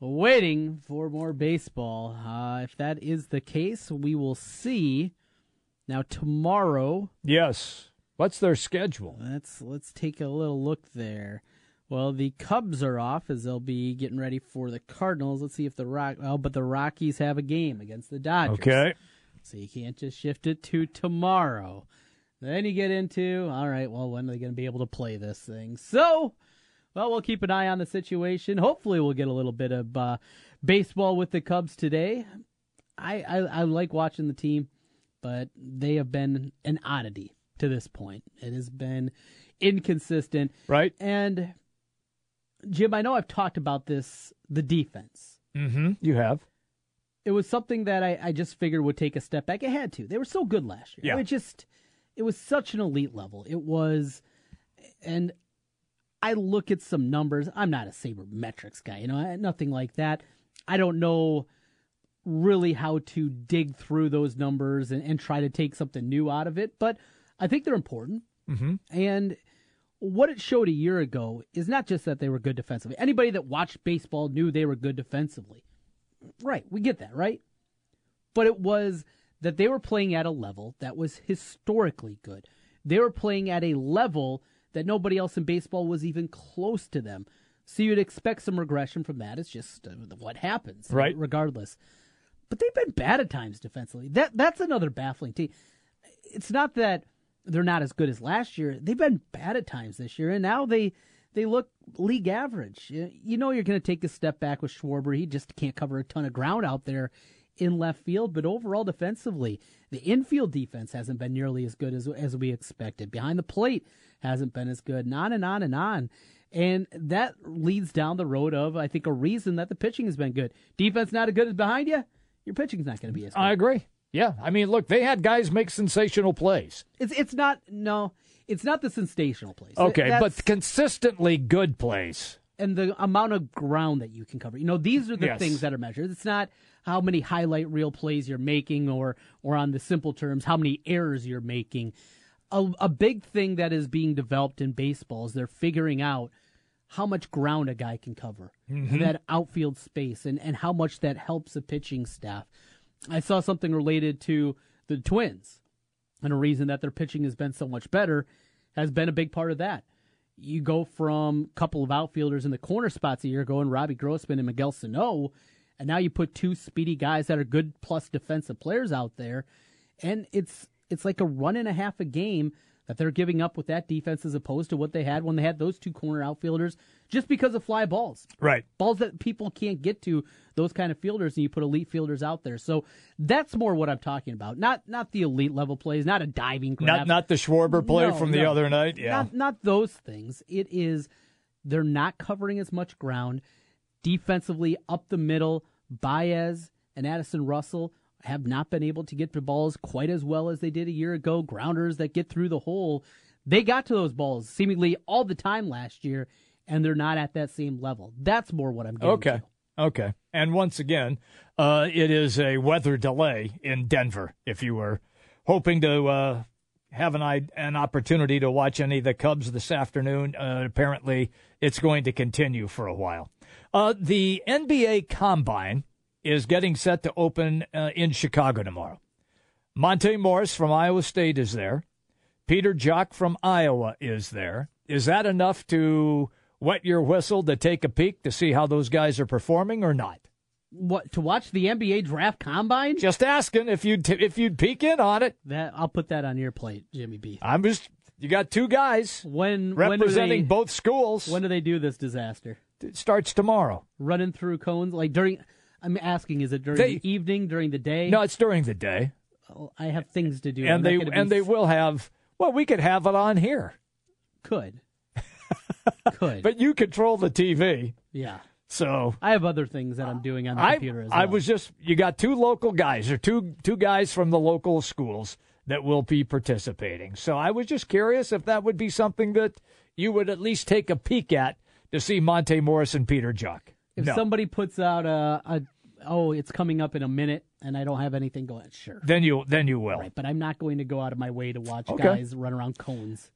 Waiting for more baseball. Uh, if that is the case, we will see. Now, tomorrow. Yes What's their schedule? Let's let's take a little look there. Well, the Cubs are off as they'll be getting ready for the Cardinals. Let's see if the Rock. Oh, but the Rockies have a game against the Dodgers. Okay. So you can't just shift it to tomorrow. Then you get into all right. Well, when are they going to be able to play this thing? So, well, we'll keep an eye on the situation. Hopefully, we'll get a little bit of uh, baseball with the Cubs today. I, I I like watching the team, but they have been an oddity to this point. It has been inconsistent. Right. And Jim, I know I've talked about this, the defense. Mm-hmm. You have. It was something that I, I just figured would take a step back. It had to. They were so good last year. Yeah. It just it was such an elite level. It was and I look at some numbers. I'm not a sabermetrics guy, you know, nothing like that. I don't know really how to dig through those numbers and, and try to take something new out of it, but I think they're important. Mm-hmm. And what it showed a year ago is not just that they were good defensively. Anybody that watched baseball knew they were good defensively. Right, we get that, right? But it was that they were playing at a level that was historically good. They were playing at a level that nobody else in baseball was even close to them. So you'd expect some regression from that. It's just uh, what happens, right? Regardless. But they've been bad at times defensively. That that's another baffling team. It's not that they're not as good as last year. They've been bad at times this year, and now they they look league average. You know you're going to take a step back with Schwarber. He just can't cover a ton of ground out there in left field, but overall defensively, the infield defense hasn't been nearly as good as as we expected. Behind the plate hasn't been as good. And on and on and on. And that leads down the road of, I think, a reason that the pitching has been good. Defense not as good as behind you, your pitching's not going to be as good. I agree. Yeah, I mean, look, they had guys make sensational plays. It's it's not no, it's not the sensational plays. Okay, That's- but consistently good plays. and the amount of ground that you can cover. You know, these are the Yes. things that are measured. It's not how many highlight reel plays you're making, or or on the simple terms, how many errors you're making. A, a big thing that is being developed in baseball is they're figuring out how much ground a guy can cover, Mhm. that outfield space, and, and how much that helps the pitching staff. I saw something related to the Twins, and a reason that their pitching has been so much better has been a big part of that. You go from a couple of outfielders in the corner spots a year ago, and Robbie Grossman and Miguel Sano, and now you put two speedy guys that are good plus defensive players out there, and it's it's like a run and a half a game that they're giving up with that defense as opposed to what they had when they had those two corner outfielders just because of fly balls. Right. Balls that people can't get to, those kind of fielders, and you put elite fielders out there. So that's more what I'm talking about. Not not the elite level plays, not a diving grab. Not not the Schwarber play No, from the no. other night. Yeah. Not not those things. It is they're not covering as much ground. Defensively up the middle, Baez and Addison Russell have not been able to get the balls quite as well as they did a year ago. Grounders that get through the hole. They got to those balls seemingly all the time last year, and they're not at that same level. That's more what I'm getting Okay. Okay. And once again, uh, it is a weather delay in Denver. If you were hoping to uh, have an an opportunity to watch any of the Cubs this afternoon, uh, apparently it's going to continue for a while. Uh, the NBA Combine is getting set to open uh, in Chicago tomorrow. Monte Morris from Iowa State is there. Peter Jok from Iowa is there. Is that enough to wet your whistle to take a peek to see how those guys are performing or not? What to watch the NBA draft combine? Just asking if you'd t- if you'd peek in on it. That I'll put that on your plate, Jimmy B. I'm just you got two guys when representing when they, both schools. When do they do this disaster? It starts tomorrow. Running through cones like during. I'm asking, is it during They- the evening, during the day? No, it's during the day, Oh, I have things to do. I'm and they be and they will have. Well, we could have it on here, could could but you control the TV, yeah. so I have other things that I'm doing on the I, computer as well. I was just you got two local guys or two two guys from the local schools that will be participating. So I was just curious if that would be something that you would at least take a peek at to see Monte Morris and Peter Jok. If no. somebody puts out a, a oh it's coming up in a minute and I don't have anything going sure then you then you will. right but I'm not going to go out of my way to watch Okay. guys run around cones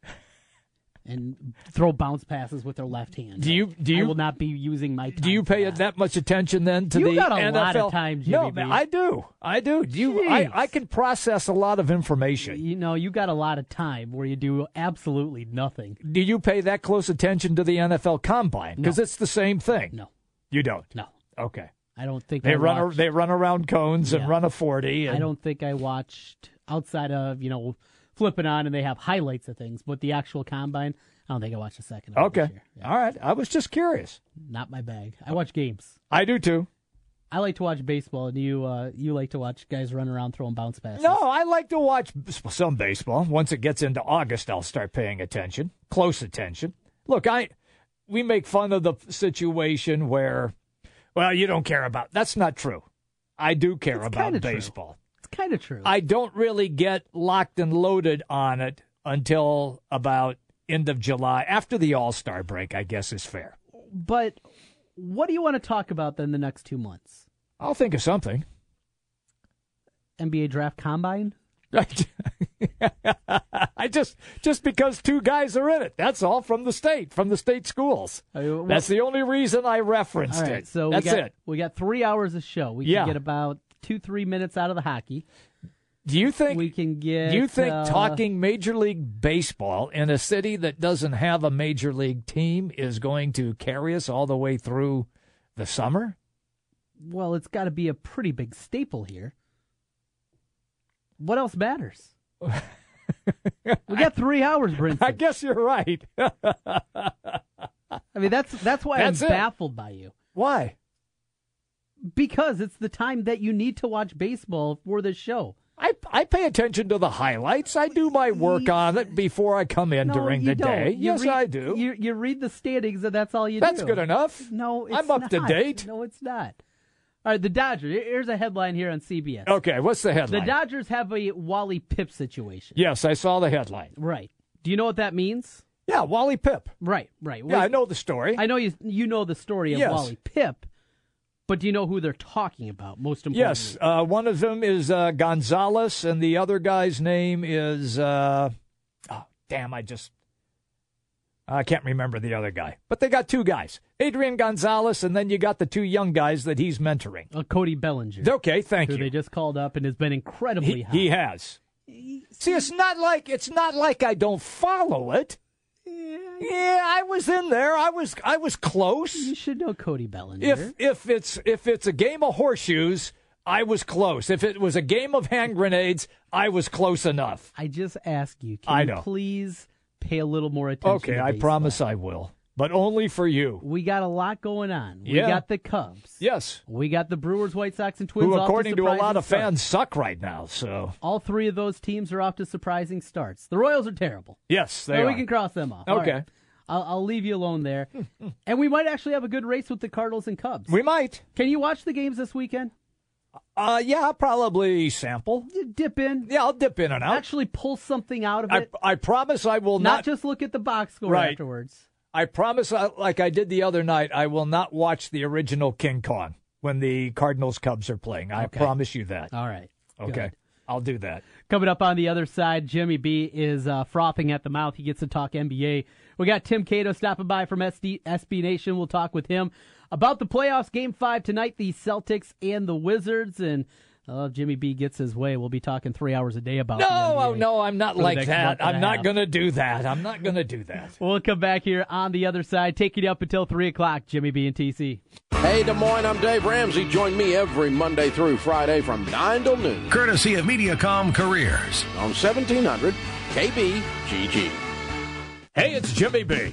and throw bounce passes with their left hand. Do you- do you I will not be using my. Time Do you pay that. that much attention then to You the got a NFL? lot of time, Jimmy no. I do. I do. Do you? I, I can process a lot of information. You know, you got a lot of time where you do absolutely nothing. Do you pay that close attention to the NFL Combine? Because No. it's the same thing. No, You don't. no, Okay. I don't think They I run. watched- They run around cones and run a forty. And I don't think I watched outside of you know flipping on and they have highlights of things, but the actual combine, I don't think I watched a second. Of it this Okay. year. All right. I was just curious. Not my bag. I watch games. I do too. I like to watch baseball, and you uh, you like to watch guys run around throwing bounce passes. No, I like to watch some baseball. Once it gets into August, I'll start paying attention, close attention. Look, I we make fun of the situation where, well, you don't care about. That's not true. I do care It's about kinda true. baseball. it's kind of true. I don't really get locked and loaded on it until about end of July, after the All Star break. I guess is fair. but what do you want to talk about then the next two months? I'll think of something. NBA draft combine. I just just because two guys are in it. That's all from the state, from the state schools. That's the only reason I referenced All right, it. so That's we got, it. We got three hours of show. We Yeah. can get about two three minutes out of the hockey. Do you think We can get. do you think uh, talking Major League Baseball in a city that doesn't have a Major League team is going to carry us all the way through the summer? Well, it's got to be a pretty big staple here. What else matters? we got three hours, Brinson. I guess you're right. I mean, that's that's why That's I'm it. baffled by you. Why? Because it's the time that you need to watch baseball for this show. I I pay attention to the highlights. I do my work on it before I come in No, during the don't. day. You yes, read- I do. You you read the standings, and that's all you That's do. That's good enough. No, it's I'm up to date. No, it's not. All right, the Dodgers. Here's a headline here on CBS. Okay, what's the headline? The? Dodgers have a Wally Pipp situation. yes, I saw the headline. Right. Do you know what that means? Yeah, Wally Pipp. Right, right. Yeah, I know the story. I know you you know the story of Yes. Wally Pipp, but do you know who they're talking about? Most importantly, Yes, uh, one of them is uh, Gonzalez, and the other guy's name is. Uh, oh, damn! I just. I can't remember the other guy, but they got two guys: Adrian Gonzalez, and then you got the two young guys that he's mentoring. uh, Cody Bellinger, Okay, thank who you. they just called up and has been incredibly He, hot. he has. See, it's not like it's not like I don't follow it. Yeah, I was in there. I was I was close. You should know Cody Bellinger. If if it's if it's a game of horseshoes, I was close. If it was a game of hand grenades, I was close enough. I just ask you, can I you please pay a little more attention? Okay, to I promise I will, but only for you. We got a lot going on. We Yeah. got the Cubs. Yes, We got the Brewers, White Sox, and Twins. who according to a lot of fans suck right now. So all three of those teams are off to surprising starts. The Royals are terrible. yes, they So are. we can cross them off. Okay. I'll, I'll leave you alone there. and we might actually have a good race with the Cardinals and Cubs. We might. Can you watch the games this weekend? Uh, yeah, I'll probably sample. You dip in. Yeah, I'll dip in and out. Actually, pull something out of I, it. I promise I will not, not. just look at the box score Right. afterwards. I promise, I, like I did the other night, I will not watch the original King Kong when the Cardinals Cubs are playing. I Okay. promise you that. All right. Okay, Good. I'll do that. Coming up on the other side, Jimmy B is uh, frothing at the mouth. He gets to talk NBA. We got Tim Cato stopping by from SD, SB Nation. We'll talk with him about the playoffs. Game five tonight, the Celtics and the Wizards. And uh, if Jimmy B gets his way, we'll be talking three hours a day about No, the NBA oh, no, I'm not like that. I'm not half. going to do that. I'm not going to do that. We'll come back here on the other side, Take you up until 3 o'clock. Jimmy B and TC. Hey, Des Moines, I'm Dave Ramsey. Join me every Monday through Friday from 9 till noon Courtesy of Mediacom Careers. on 1700 KBGG. Hey, it's Jimmy B.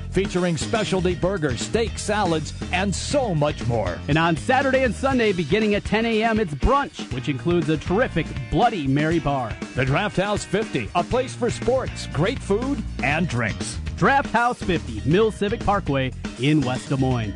featuring specialty burgers, steak, salads, and so much more. And on Saturday and Sunday, beginning at 10 a.m., it's brunch, which includes a terrific Bloody Mary bar. The Draft House 50, a place for sports, great food, and drinks. Draft House 50, Mill Civic Parkway in West Des Moines.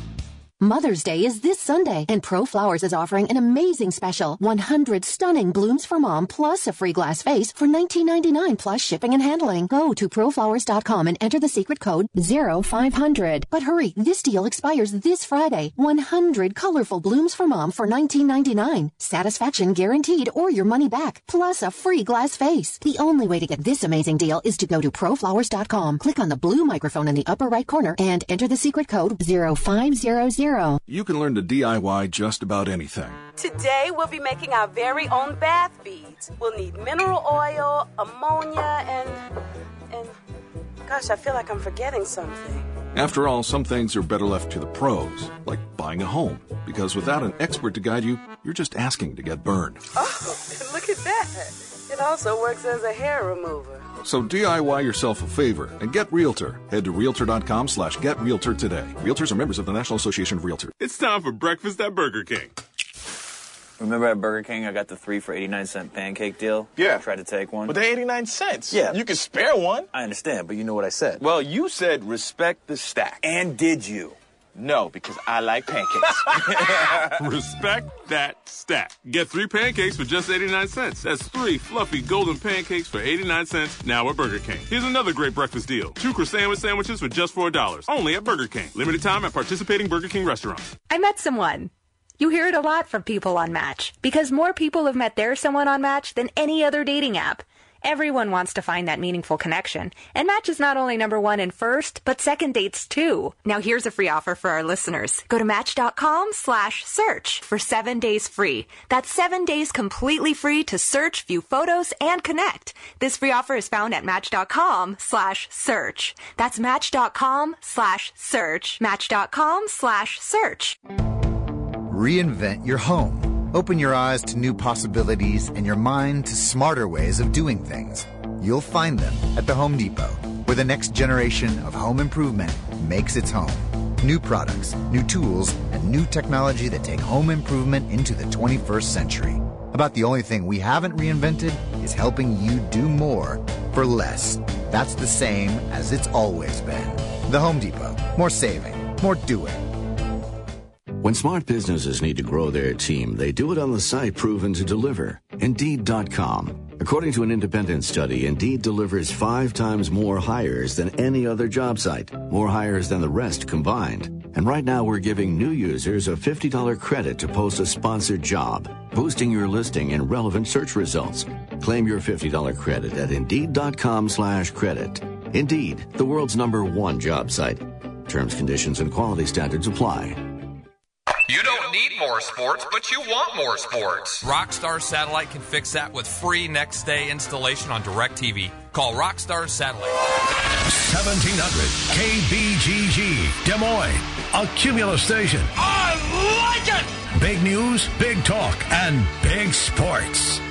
Mother's Day is this Sunday, and Pro Flowers is offering an amazing special 100 stunning blooms for mom plus a free glass vase for $19.99 plus shipping and handling. Go to proflowers.com and enter the secret code 0500. But hurry, this deal expires this Friday. 100 colorful blooms for mom for $19.99. Satisfaction guaranteed or your money back, plus a free glass vase. The only way to get this amazing deal is to go to proflowers.com, click on the blue microphone in the upper right corner, and enter the secret code 0500. You can learn to DIY just about anything. Today we'll be making our very own bath beads. We'll need mineral oil, ammonia, and. and. Gosh, I feel like I'm forgetting something. After all, some things are better left to the pros, like buying a home, because without an expert to guide you, you're just asking to get burned. Oh, look at that. It also works as a hair remover. So DIY yourself a favor and get Realtor. Head to Realtor.com slash get Realtor today. Realtors are members of the National Association of Realtors. It's time for breakfast at Burger King. Remember at Burger King, I got the three for 89 cent pancake deal? Yeah. I tried to take one. But they're 89 cents. Yeah. You can spare one. I understand, but you know what I said. Well, you said respect the stack. And did you? No, because I like pancakes. Respect that stack. Get three pancakes for just 89 cents. That's three fluffy golden pancakes for 89 cents now at Burger King. Here's another great breakfast deal. Two croissant sandwiches for just $4. Only at Burger King. Limited time at participating Burger King restaurants. I met someone. You hear it a lot from people on Match because more people have met their someone on Match than any other dating app. Everyone wants to find that meaningful connection. And Match is not only number one in first, but second dates too. Now here's a free offer for our listeners. Go to match.com slash search for seven days free. That's seven days completely free to search, view photos, and connect. This free offer is found at match.com slash search. That's match.com slash search. Match.com slash search. Reinvent your home. Open your eyes to new possibilities and your mind to smarter ways of doing things. You'll find them at the Home Depot, where the next generation of home improvement makes its home. New products, new tools, and new technology that take home improvement into the 21st century. About the only thing we haven't reinvented is helping you do more for less. That's the same as it's always been. The Home Depot. More saving, more doing. When smart businesses need to grow their team, they do it on the site proven to deliver Indeed.com. According to an independent study, Indeed delivers five times more hires than any other job site, more hires than the rest combined. And right now, we're giving new users a $50 credit to post a sponsored job, boosting your listing in relevant search results. Claim your $50 credit at Indeed.com slash credit. Indeed, the world's number one job site. Terms, conditions, and quality standards apply. You don't need more sports, but you want more sports. Rockstar Satellite can fix that with free next day installation on DirecTV. Call Rockstar Satellite. 1700 KBGG, Des Moines, a Cumulus station. I like it! Big news, big talk, and big sports.